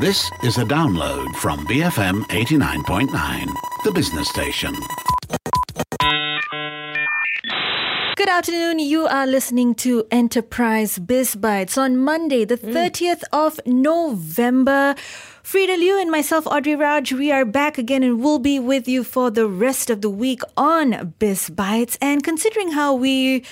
This is a download from BFM 89.9, the business station. Good afternoon. You are listening to Enterprise Biz Bytes on Monday, the hmm. 30th of November. Freda Liu and myself, Audrey Raj, we are back again and we'll be with you for the rest of the week on Biz Bytes. And considering how we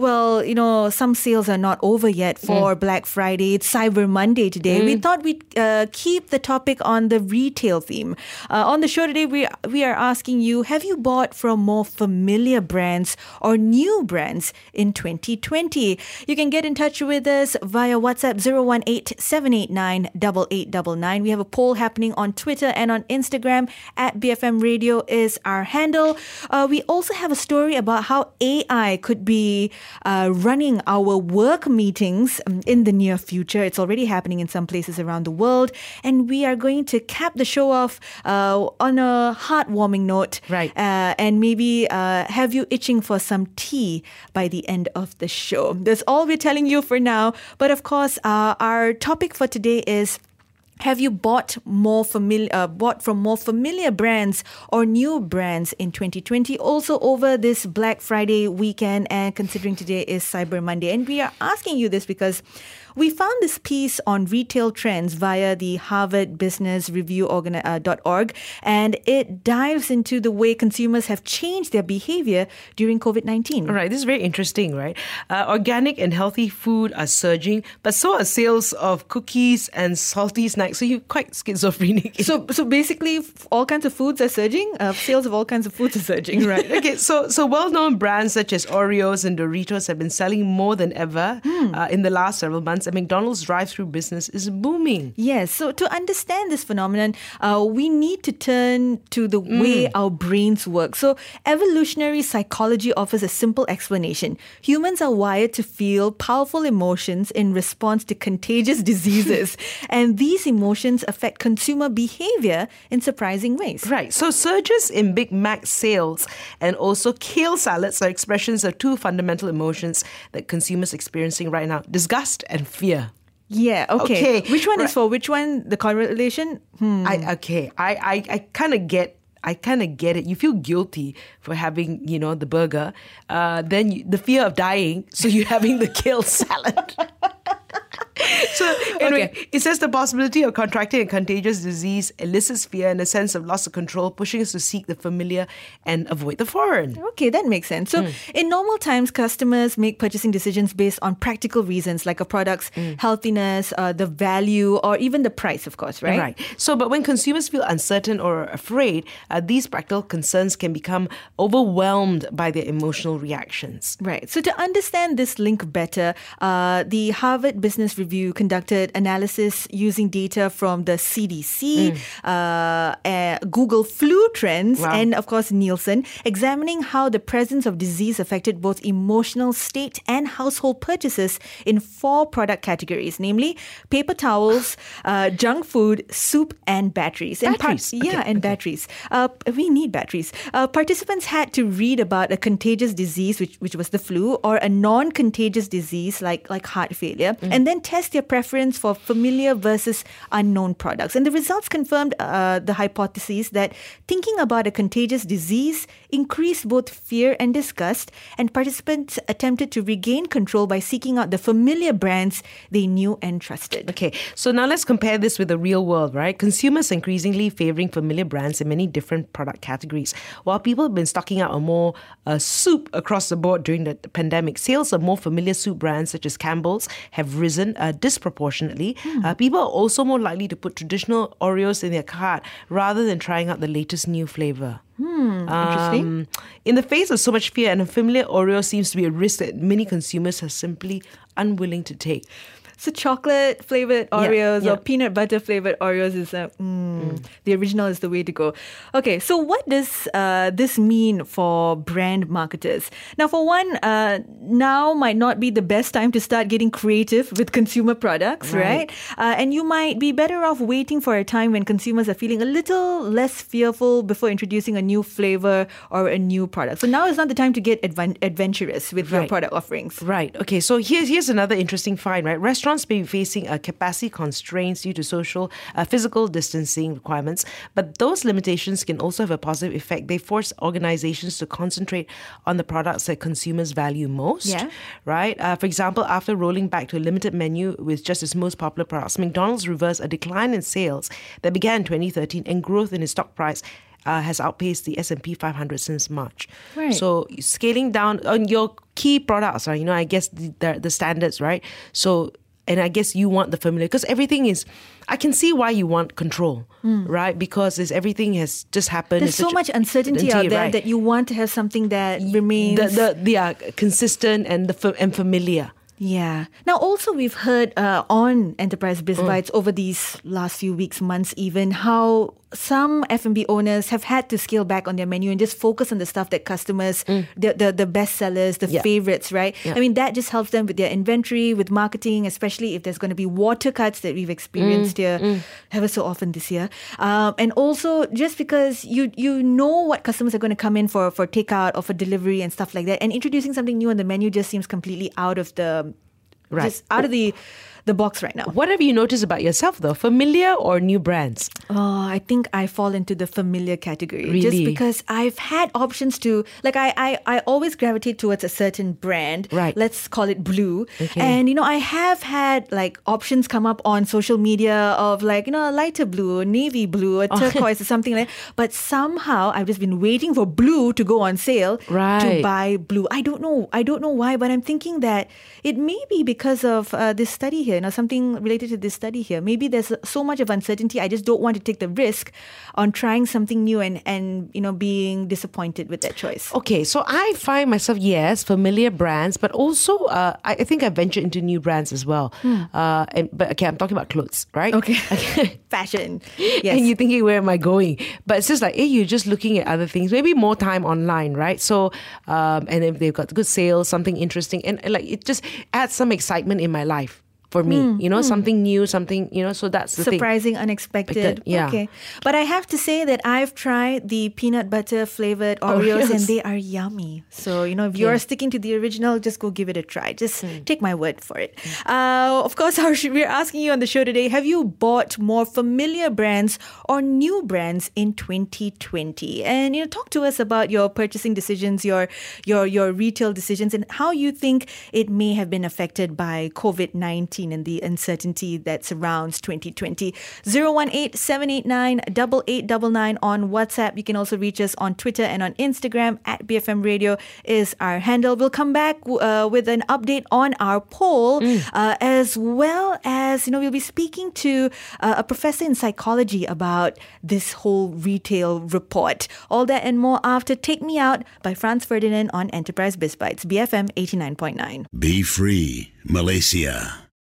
well, you know, some sales are not over yet for Black Friday. It's Cyber Monday today. We thought we'd uh, keep the topic on the retail theme. Uh, on the show today, we we are asking you: Have you bought from more familiar brands or new brands in 2020? You can get in touch with us via WhatsApp 018-789-8899. We have a poll happening on Twitter and on Instagram at BFM Radio is our handle. Uh, we also have a story about how AI could be uh, running our work meetings in the near future. It's already happening in some places around the world. And we are going to cap the show off uh, on a heartwarming note. Right. Uh, and maybe uh, have you itching for some tea by the end of the show. That's all we're telling you for now. But of course, uh, our topic for today is have you bought more familiar, uh, bought from more familiar brands or new brands in 2020? Also over this Black Friday weekend, and considering today is Cyber Monday, and we are asking you this because we found this piece on retail trends via the Harvard Business Review uh, .org, and it dives into the way consumers have changed their behavior during COVID 19. All right, this is very interesting, right? Uh, organic and healthy food are surging, but so are sales of cookies and salty snacks. So you're quite schizophrenic. So, so basically, all kinds of foods are surging. Uh, sales of all kinds of foods are surging. Right. Okay. So, so well-known brands such as Oreos and Doritos have been selling more than ever uh, in the last several months, and McDonald's drive-through business is booming. Yes. So to understand this phenomenon, uh, we need to turn to the way our brains work. So evolutionary psychology offers a simple explanation. Humans are wired to feel powerful emotions in response to contagious diseases, and these emotions affect consumer behavior in surprising ways. Right. So surges in Big Mac sales and also kale salads are expressions of two fundamental emotions that consumers are experiencing right now: disgust and fear. Yeah. Okay. Okay, Which one right. is for which one? The correlation? Hmm. I okay. I I, I kind of get. I kind of get it. You feel guilty for having, you know, the burger. Uh, then you, the fear of dying, so you're having the kale salad. so anyway, it says the possibility of contracting a contagious disease elicits fear and a sense of loss of control, pushing us to seek the familiar and avoid the foreign. Okay, that makes sense. So, in normal times, customers make purchasing decisions based on practical reasons like a product's Hmm. healthiness, uh, the value, or even the price, of course, right? Right. So, but when consumers feel uncertain or afraid, uh, these practical concerns can become overwhelmed by their emotional reactions. Right. So, to understand this link better, uh, the Harvard Business Review conducted analysis using data from the CDC, uh, uh, Google flu trends, Wow. and of course, Nielsen, examining how the presence of disease affected both emotional state and household purchases in four product categories, namely paper towels, uh, junk food, soup, and batteries. And par- Batteries. yeah, and batteries. Uh, we need batteries. Uh, participants had to read about a contagious disease, which, which was the flu, or a non-contagious disease like, like heart failure, and then test their preference for familiar versus unknown products. And the results confirmed uh, the hypothesis that thinking about a contagious disease increased both fear and disgust, and participants attempted to regain control by seeking out the familiar brands they knew and trusted. Okay, so now let's compare this with the real world, right? Consumers increasingly favoring familiar brands in many different product categories. While people have been stocking out on more uh, soup across the board during the pandemic, sales of more familiar soup brands such as Campbell's have risen uh, disproportionately. Uh, people are also more likely to put traditional Oreos in their cart rather than trying out the latest new flavor. Interesting. Um, in the face of so much fear, an unfamiliar Oreo seems to be a risk that many consumers are simply unwilling to take. So chocolate flavored Oreos yeah. or peanut butter flavored Oreos is a mm, The original is the way to go. Okay, so what does uh, this mean for brand marketers? Now, for one, uh, now might not be the best time to start getting creative with consumer products, right? Right. Uh, and you might be better off waiting for a time when consumers are feeling a little less fearful before introducing a new flavor or a new product. So now is not the time to get advan- adventurous with your product offerings. Right. Okay. So here's here's another interesting find. Right. Restaurants may be facing uh, capacity constraints due to social, uh, physical distancing requirements, but those limitations can also have a positive effect. They force organizations to concentrate on the products that consumers value most. Yeah. Right. Uh, for example, after rolling back to a limited menu with just its most popular products, McDonald's reversed a decline in sales that began in 2013, and growth in its stock price. Uh, has outpaced the S&P 500 since March. Right. So scaling down on your key products are you know i guess the, the, the standards right so and i guess you want the familiar because everything is i can see why you want control right because everything has just happened. There's so much a- uncertainty out there right. that you want to have something that remains. the, the, the uh, consistent and the and familiar Yeah. Now, also, we've heard uh, on Enterprise Mm. Biz Bytes over these last few weeks, months, even how some F&B owners have had to scale back on their menu and just focus on the stuff that customers, the, the the best sellers, the Mm. Yeah. favorites, right? Yeah. I mean, that just helps them with their inventory, with marketing, especially if there's going to be water cuts that we've experienced Mm. here ever so often this year. Um, and also, just because you you know what customers are going to come in for for takeout or for delivery and stuff like that, and introducing something new on the menu just seems completely out of the Right. just out of the the box right now. what have you noticed about yourself though familiar or new brands Oh, I think I fall into the familiar category. Really? Just because I've had options to like I, I I always gravitate towards a certain brand. Right. Let's call it blue. Okay. And you know, I have had like options come up on social media of like, you know, a lighter blue, a navy blue, a turquoise or something like that. But somehow I've just been waiting for blue to go on sale right. to buy blue. I don't know. I don't know why, but I'm thinking that it may be because of uh, this study here, you know, something related to this study here. Maybe there's so much of uncertainty. I just don't want to take the risk on trying something new and, and you know, being disappointed with that choice. Okay, so I find myself yes familiar brands, but also uh, I, I think I venture into new brands as well. Uh, and, but okay, I'm talking about clothes, right? Hmm. Okay. Fashion. Yes. And you're thinking, where am I going? But it's just like, hey, you're just looking at other things. Maybe more time online, right? So, um, and if they've got good sales, something interesting, and, and like it just adds some excitement in my life for me. Hmm, You know, something new, something you know. So that's the thing. surprising, unexpected. Expected, yeah. Okay. But I have to say that I've tried the peanut butter flavored Oh, Oreos and they are yummy. So, you know, if you're sticking to the original, just go give it a try. Just Hmm. take my word for it. Uh, of course, our, we're asking you on the show today have you bought more familiar brands or new brands in 2020? And, you know, talk to us about your purchasing decisions, your, your, your retail decisions, and how you think it may have been affected by COVID 19 and the uncertainty that surrounds 2020. 018 789 8899 on WhatsApp. You can also reach us on Twitter and on Instagram at BFM Radio is our handle. We'll come back uh, with an update on our poll uh, as well as, you know, we'll be speaking to uh, a professor in psychology about this whole retail report. All that and more after Take Me Out by Franz Ferdinand on Enterprise Biz Bytes, BFM 89.9. Be free, Malaysia.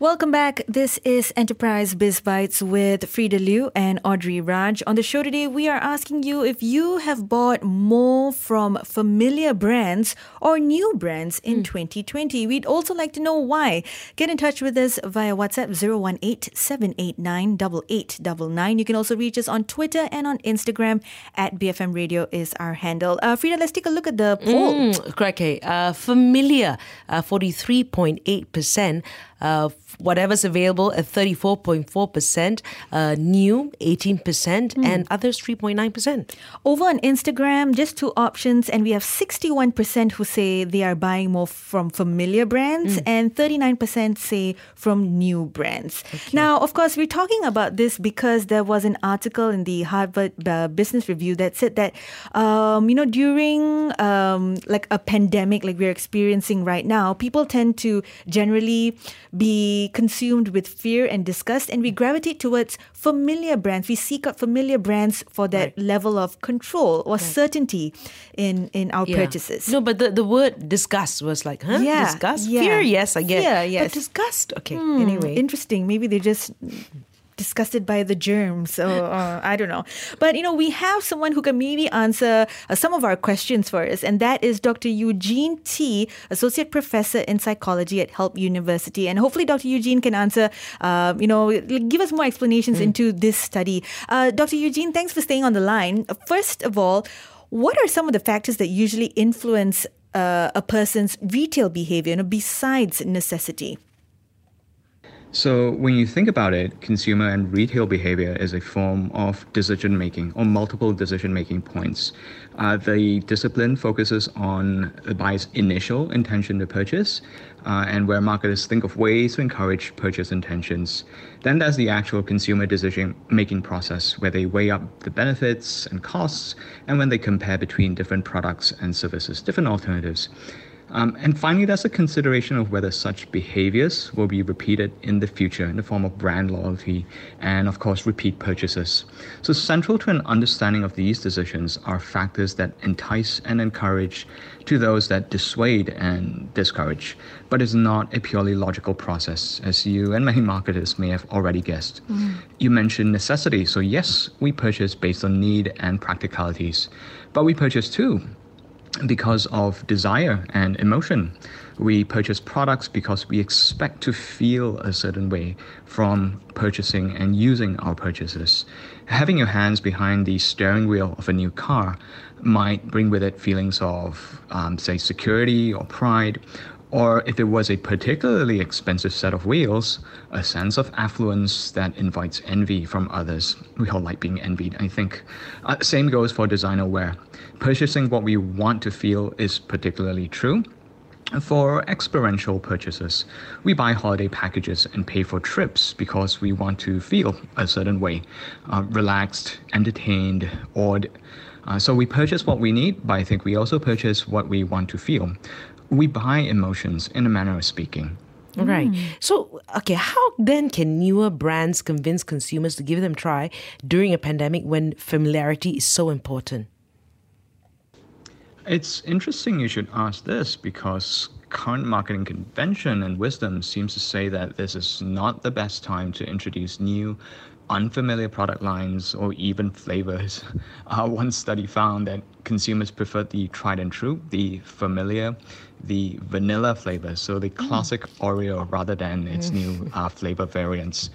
Welcome back. This is Enterprise Biz Bytes with Freda Liu and Audrey Raj. On the show today, we are asking you if you have bought more from familiar brands or new brands in 2020. We'd also like to know why. Get in touch with us via WhatsApp 018 789 8899. You can also reach us on Twitter and on Instagram at BFM Radio is our handle. Uh, Freda, let's take a look at the poll. Mm, correct. Uh, familiar, uh, 43.8%. Uh, whatever's available at 34.4%. Uh, new, 18%. And others, 3.9%. Over on Instagram, just two options, and we have 61% who say they are buying more from familiar brands, and 39% say from new brands. Now, of course, we're talking about this because there was an article in the Harvard uh, Business Review that said that, um, you know, during um, like a pandemic like we're experiencing right now, people tend to generally be consumed with fear and disgust, and we gravitate towards familiar brands. We seek out familiar brands for that Right. level of control or certainty in in our Yeah. purchases. No, but the, the word disgust was like, huh? Yeah, Disgust? yeah. Fear, yes, I get. Fear, yes. But disgust, okay. Hmm, Anyway. interesting. Maybe they're just disgusted by the germs or uh, I don't know. But you know, we have someone who can maybe answer uh, some of our questions for us, and that is Dr. Eugene Tee, Associate Professor in Psychology at Help University. And hopefully, Dr. Eugene can answer, uh, you know, give us more explanations into this study. Uh, Dr. Eugene, thanks for staying on the line. First of all, what are some of the factors that usually influence uh, a person's retail behavior, you know, besides necessity? So, when you think about it, consumer and retail behavior is a form of decision making or multiple decision making points. Uh, the discipline focuses on the buyer's initial intention to purchase, uh, and where marketers think of ways to encourage purchase intentions. Then there's the actual consumer decision making process, where they weigh up the benefits and costs, and when they compare between different products and services, different alternatives. Um, and finally, there's a consideration of whether such behaviors will be repeated in the future in the form of brand loyalty and, of course, repeat purchases. So, central to an understanding of these decisions are factors that entice and encourage to those that dissuade and discourage, but is not a purely logical process, as you and many marketers may have already guessed. You mentioned necessity, so yes, we purchase based on need and practicalities, but we purchase too because of desire and emotion. We purchase products because we expect to feel a certain way from purchasing and using our purchases. Having your hands behind the steering wheel of a new car might bring with it feelings of, um, say, security or pride. Or if it was a particularly expensive set of wheels, a sense of affluence that invites envy from others. We all like being envied, I think. Uh, same goes for designer wear. Purchasing what we want to feel is particularly true. For experiential purchases, we buy holiday packages and pay for trips because we want to feel a certain way uh, relaxed, entertained, awed. Uh, so we purchase what we need, but I think we also purchase what we want to feel. We buy emotions in a manner of speaking. Right. Mm. So, okay, how then can newer brands convince consumers to give them a try during a pandemic when familiarity is so important? It's interesting you should ask this because current marketing convention and wisdom seems to say that this is not the best time to introduce new, unfamiliar product lines or even flavors. Uh, one study found that consumers prefer the tried and true, the familiar, the vanilla flavor, so the classic Oreo rather than its new uh, flavor variants.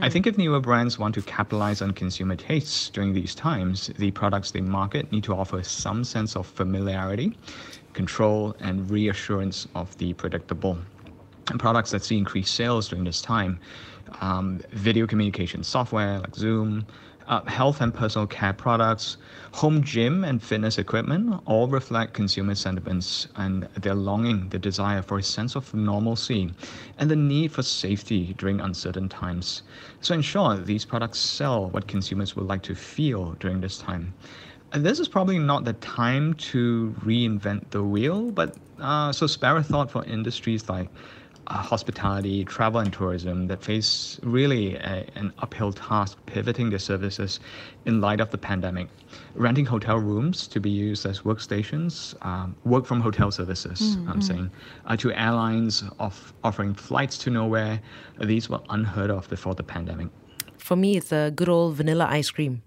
I think if newer brands want to capitalize on consumer tastes during these times, the products they market need to offer some sense of familiarity, control, and reassurance of the predictable. And products that see increased sales during this time, um, video communication software like Zoom, uh, health and personal care products, home gym and fitness equipment all reflect consumer sentiments and their longing, the desire for a sense of normalcy, and the need for safety during uncertain times. So, in short, these products sell what consumers would like to feel during this time. And this is probably not the time to reinvent the wheel, but uh, so spare a thought for industries like hospitality, travel, and tourism that face really a, an uphill task pivoting their services in light of the pandemic. Renting hotel rooms to be used as workstations, um, work from hotel services, I'm saying, uh, to airlines of offering flights to nowhere. These were unheard of before the pandemic. For me, it's a good old vanilla ice cream.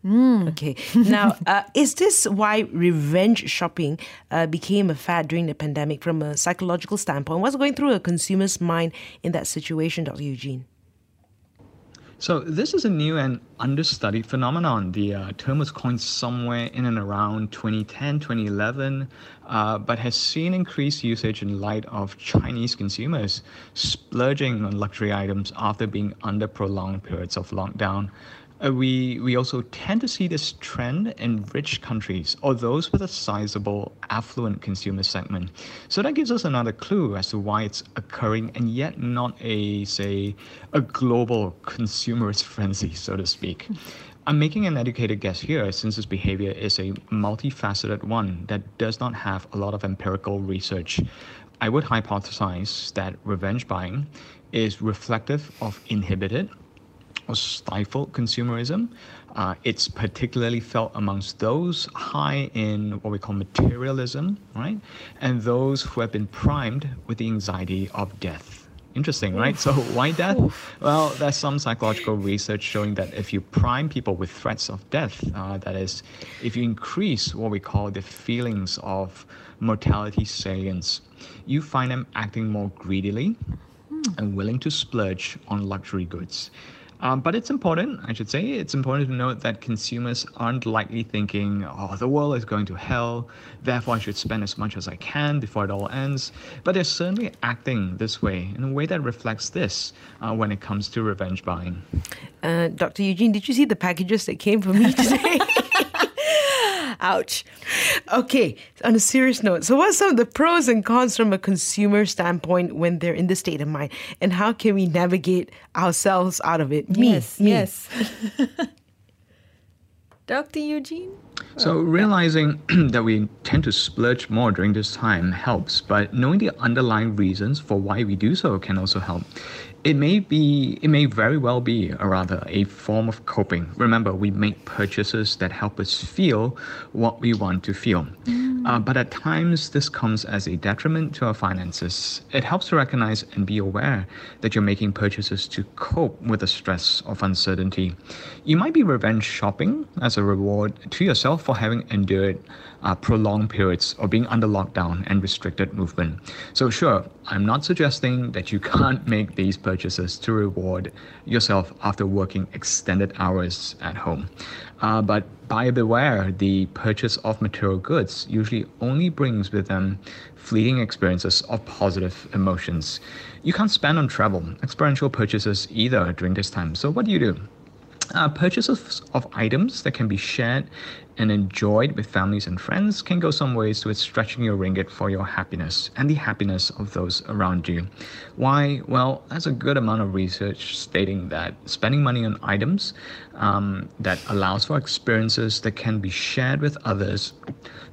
Okay. Now, uh, is this why revenge shopping uh, became a fad during the pandemic from a psychological standpoint? What's going through a consumer's mind in that situation, Dr. Eugene? So this is a new and understudied phenomenon. The uh, term was coined somewhere in and around 2010, 2011, uh, but has seen increased usage in light of Chinese consumers splurging on luxury items after being under prolonged periods of lockdown. Uh, we we also tend to see this trend in rich countries or those with a sizable affluent consumer segment. So that gives us another clue as to why it's occurring and yet not a say a global consumerist frenzy, so to speak. I'm making an educated guess here since this behavior is a multifaceted one that does not have a lot of empirical research. I would hypothesize that revenge buying is reflective of inhibited stifled consumerism. Uh, it's particularly felt amongst those high in what we call materialism, right? And those who have been primed with the anxiety of death. Interesting, right? So, why death? Well, there's some psychological research showing that if you prime people with threats of death, uh, that is, if you increase what we call the feelings of mortality salience, you find them acting more greedily and willing to splurge on luxury goods. Um, but it's important, I should say, it's important to note that consumers aren't likely thinking, oh, the world is going to hell, therefore I should spend as much as I can before it all ends. But they're certainly acting this way in a way that reflects this uh, when it comes to revenge buying. Uh, Dr. Eugene, did you see the packages that came for me today? Ouch. Okay, on a serious note, so what's some of the pros and cons from a consumer standpoint when they're in this state of mind? And how can we navigate ourselves out of it? Me, yes, me. yes. Dr. Eugene? So realizing that we tend to splurge more during this time helps, but knowing the underlying reasons for why we do so can also help. It may be, it may very well be, or rather, a form of coping. Remember, we make purchases that help us feel what we want to feel. Uh, but at times, this comes as a detriment to our finances. It helps to recognize and be aware that you're making purchases to cope with the stress of uncertainty. You might be revenge shopping as a reward to yourself for having endured uh, prolonged periods of being under lockdown and restricted movement. So, sure, I'm not suggesting that you can't make these purchases to reward yourself after working extended hours at home. Uh, but buyer beware, the purchase of material goods usually only brings with them fleeting experiences of positive emotions. You can't spend on travel, experiential purchases either during this time. So, what do you do? Uh, purchases of items that can be shared and enjoyed with families and friends can go some ways towards stretching your ringgit for your happiness and the happiness of those around you. Why? Well, there's a good amount of research stating that spending money on items um, that allows for experiences that can be shared with others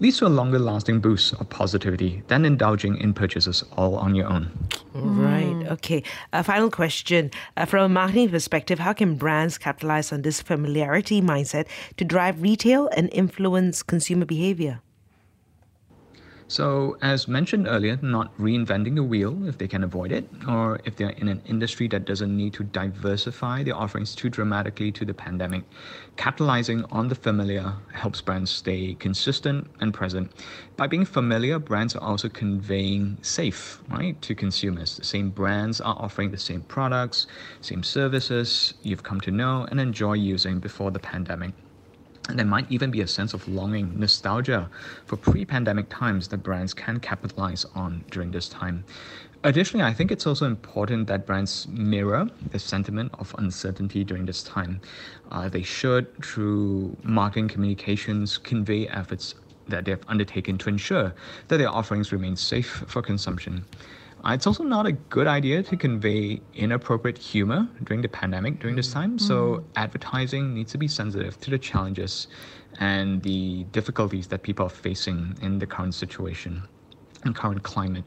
leads to a longer lasting boost of positivity than indulging in purchases all on your own. Right. Okay. A final question. Uh, from a marketing perspective, how can brands capitalize on this familiarity mindset to drive retail and influence consumer behavior? So, as mentioned earlier, not reinventing the wheel if they can avoid it, or if they're in an industry that doesn't need to diversify their offerings too dramatically to the pandemic. Capitalizing on the familiar helps brands stay consistent and present. By being familiar, brands are also conveying safe, right, to consumers. The same brands are offering the same products, same services you've come to know and enjoy using before the pandemic. And there might even be a sense of longing, nostalgia for pre pandemic times that brands can capitalize on during this time. Additionally, I think it's also important that brands mirror the sentiment of uncertainty during this time. Uh, they should, through marketing communications, convey efforts that they've undertaken to ensure that their offerings remain safe for consumption. It's also not a good idea to convey inappropriate humor during the pandemic during this time. So advertising needs to be sensitive to the challenges and the difficulties that people are facing in the current situation and current climate.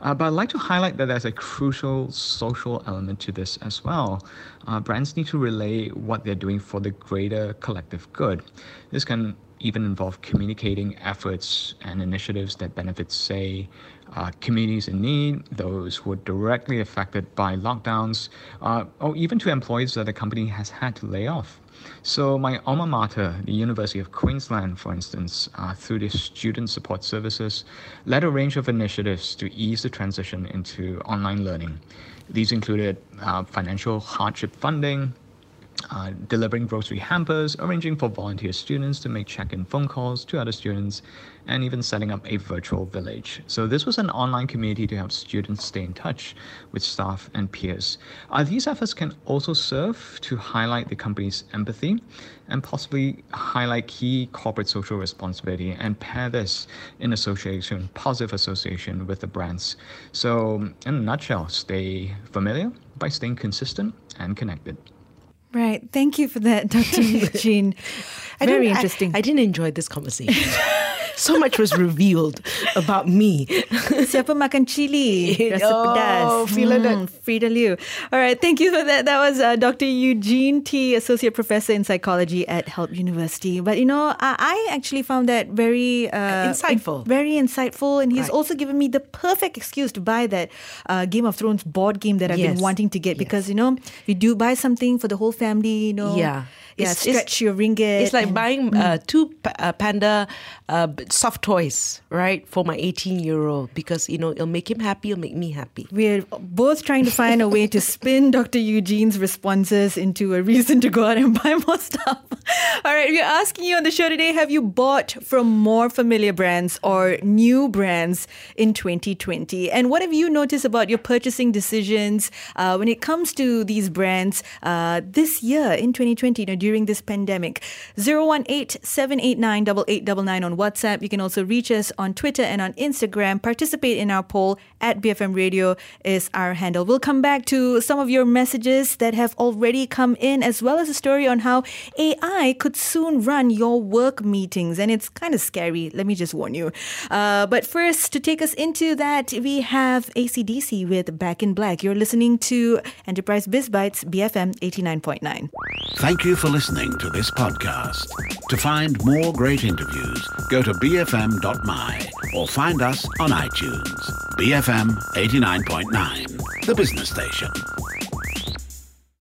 Uh, but I'd like to highlight that there's a crucial social element to this as well. Uh, brands need to relay what they're doing for the greater collective good. This can even involve communicating efforts and initiatives that benefit, say, uh, communities in need, those who are directly affected by lockdowns, uh, or even to employees that the company has had to lay off. So, my alma mater, the University of Queensland, for instance, uh, through the student support services, led a range of initiatives to ease the transition into online learning. These included uh, financial hardship funding, uh, delivering grocery hampers, arranging for volunteer students to make check in phone calls to other students, and even setting up a virtual village. So, this was an online community to help students stay in touch with staff and peers. Uh, these efforts can also serve to highlight the company's empathy and possibly highlight key corporate social responsibility and pair this in association, positive association with the brands. So, in a nutshell, stay familiar by staying consistent and connected. Right. Thank you for that, Dr. Eugene. Very I- interesting. I, didn't enjoy this conversation. so much was revealed about me. Siapa makan chili? Rasa Oh, pedas. Mm, Freda Liu. All right, thank you for that. That was uh, Dr. Eugene Tee, Associate Professor in Psychology at Help University. But you know, I, I actually found that very uh, Insightful. very insightful, and he's Right. also given me the perfect excuse to buy that uh, Game of Thrones board game that I've been wanting to get Yes. because you know, you do buy something for the whole family, you know, Yeah. yeah, It's- stretch your ringgit. It's like buying uh, two uh, panda uh, soft toys, right, for my 18 year old because, you know, it'll make him happy, it'll make me happy. We're both trying to find a way to spin Dr. Eugene's responses into a reason to go out and buy more stuff. All right, we're asking you on the show today have you bought from more familiar brands or new brands in 2020? And what have you noticed about your purchasing decisions uh, when it comes to these brands uh, this year in 2020, you know, during this pandemic? 018 789 8899 on WhatsApp. You can also reach us on Twitter and on Instagram. Participate in our poll at BFM Radio is our handle. We'll come back to some of your messages that have already come in, as well as a story on how AI could soon run your work meetings. And it's kind of scary, let me just warn you. Uh, but first, to take us into that, we have ACDC with Back in Black. You're listening to Enterprise Biz Bytes, BFM 89.9. Thank you for listening to this podcast. To find more great interviews, go to bfm.my or find us on iTunes. BFM 89.9, the business station.